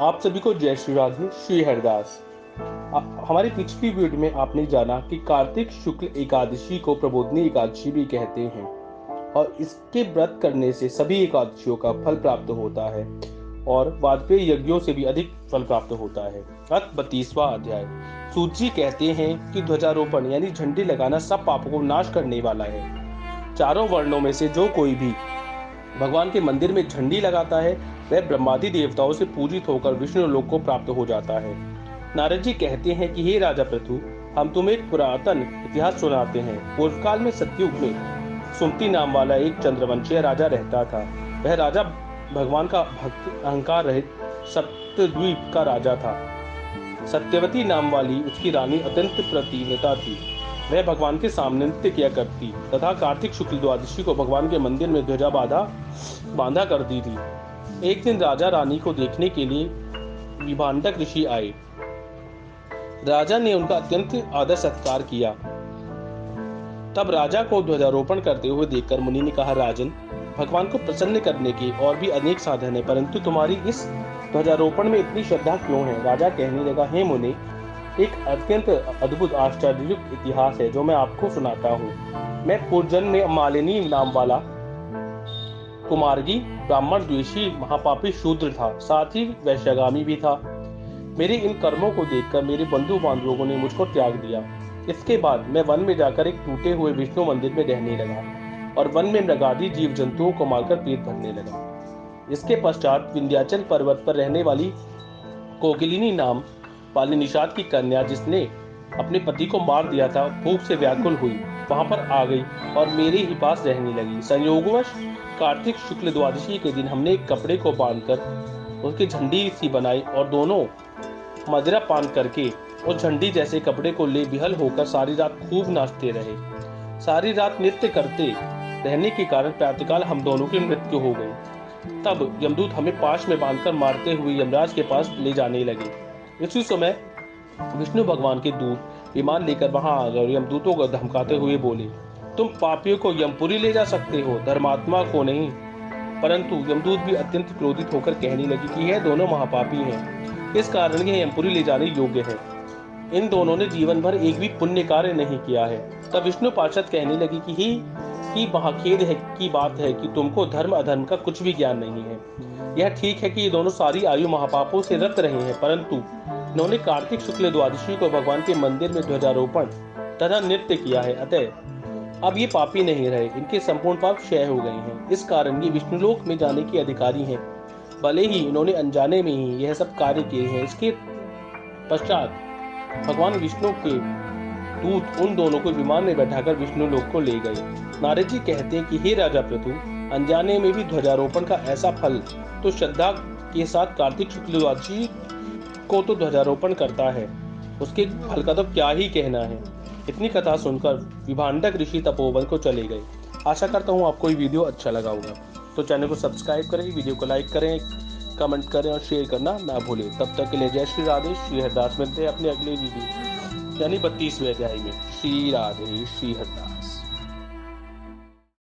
आप सभी को जय श्री राधे श्री हरदास। हमारी पिछली वीडियो में आपने जाना कि कार्तिक शुक्ल एकादशी को प्रबोधनी एकादशी भी कहते हैं और इसके व्रत करने से सभी एकादशियों का फल प्राप्त होता है और वाजपेयी यज्ञों से भी अधिक फल प्राप्त होता है। अत बत्तीसवा अध्याय। सूची कहते हैं कि ध्वजारोपण यानी झंडी लगाना सब पापों को नाश करने वाला है। चारों वर्णों में से जो कोई भी भगवान के मंदिर में झंडी लगाता है वह ब्रह्मादि देवताओं से पूजित होकर विष्णु लोक को प्राप्त हो जाता है। नारद जी कहते हैं कि, हे राजा पृथु, हम तुम्हें एक पुरातन इतिहास सुनाते हैं। पूर्व काल में सतयुग में सुमति नाम वाला एक चंद्रवंशीय राजा रहता था। वह राजा भगवान का भक्त, अहंकार रहित सप्तद्वीप का राजा था। सत्यवती नाम वाली उसकी रानी अत्यंत प्रतिव्रता थी। वह भगवान के सामने नृत्य किया करती, तथा कार्तिक शुक्ल द्वादशी को भगवान के मंदिर में ध्वजा बांधा बांधा करती थी। एक दिन राजा रानी को देखने के लिए विभांडक ऋषि आए। राजा ने उनका अत्यंत आदर सत्कार किया। तब राजा को ध्वजारोपण करते हुए देखकर मुनि ने कहा, राजन, भगवान को प्रसन्न करने के और भी अनेक साधन है, परंतु तुम्हारी इस ध्वजारोपण में इतनी श्रद्धा क्यों है? राजा कहने लगा, हे मुनि, एक अत्यंत अद्भुत, आश्चर्ययुक्त इतिहास है, जो मैं आपको सुनाता हूँ। मैं पूर्जन में मालिनी नाम वाला कुमारगी ब्राह्मण, द्वेषी, महापापी, शूद्र था। साथ ही वैश्यगामी भी था। मेरे इन कर्मों को देखकर मेरे बंधु बांधवों ने मुझको त्याग दिया। इसके बाद मैं वन में जाकर एक टूटे हुए विष्णु मंदिर में रहने लगा और वन में मृगादि जीव जंतुओं को मारकर पेट भरने लगा। इसके पश्चात विंध्याचल पर्वत पर रहने वाली कोकिलिनी नाम वाली निषाद की कन्या जिसने अपने पति को मार दिया था भूख से व्याकुल हुई। वहाँ पर आ गई और मेरे ही पास रहने लगी। संयोगवश कार्तिक शुक्ल द्वादशी के दिन हमने एक कपड़े को बांधकर उसकी झंडी सी बनाई और दोनों मदिरा पान करके उस झंडी जैसे कपड़े को ले बिहल होकर सारी रात खूब नाचते रहे। सारी रात नृत्य करते रहने के कारण प्रातःकाल हम दोनों की मृत्यु हो गई। तब यमदूत हमें पाश में बांधकर मारते हुए यमराज के पास ले जाने लगे। इसी समय विष्णु भगवान के दूत विमान लेकर वहाँ आ गए और यमदूतों को धमकाते हुए बोले, तुम पापियों को यमपुरी ले जा सकते हो, धर्मात्मा को नहीं। परंतु यमदूत भी अत्यंत क्रोधित होकर कहने लगे कि यह दोनों महापापी हैं। इस कारण यह यमपुरी ले जाने योग्य है। इन दोनों ने जीवन भर एक भी पुण्य कार्य नहीं किया है। तब विष्णु पार्षद कहने लगी कि ही, की महाखेद है, की बात है कि तुमको धर्म अधर्म का कुछ भी ज्ञान नहीं है। यह ठीक है कि ये दोनों सारी आयु महापापों से रत रहे हैं, परंतु इन्होंने कार्तिक शुक्ल द्वादशी को भगवान के मंदिर में ध्वजारोपण तथा नृत्य किया है। अतः अब ये पापी नहीं रहे, इनके संपूर्ण पाप क्षय हो गए हैं। इस कारण ये विष्णुलोक में जाने के अधिकारी हैं। भले ही इन्होंने अनजाने में ही यह सब कार्य किए हैं, इसके पश्चात भगवान विष्णु के दूत उन दोनों को विमान में बैठाकर विष्णु लोक को ले गए। नारद जी कहते हैं कि, हे राजा प्रतु, अनजाने में भी ध्वजारोपण का ऐसा फल तो श्रद्धा के साथ कार्तिक शुक्ल द्वादशी को तो ध्वजारोपण करता है। उसके फल का तो क्या ही कहना है। इतनी कथा सुनकर विभांडक ऋषि तपोवन को चले गए। आशा करता हूँ आपको ये वीडियो अच्छा लगा होगा। तो चैनल को सब्सक्राइब करें, वीडियो को लाइक करें, कमेंट करें और शेयर करना ना भूलें। तब तक के लिए जय श्री राधे, श्री हरदास मिलते हैं अपने अगले वीडियो यानी बत्तीसवें अध्याय में। श्री राधे, श्री हरदास।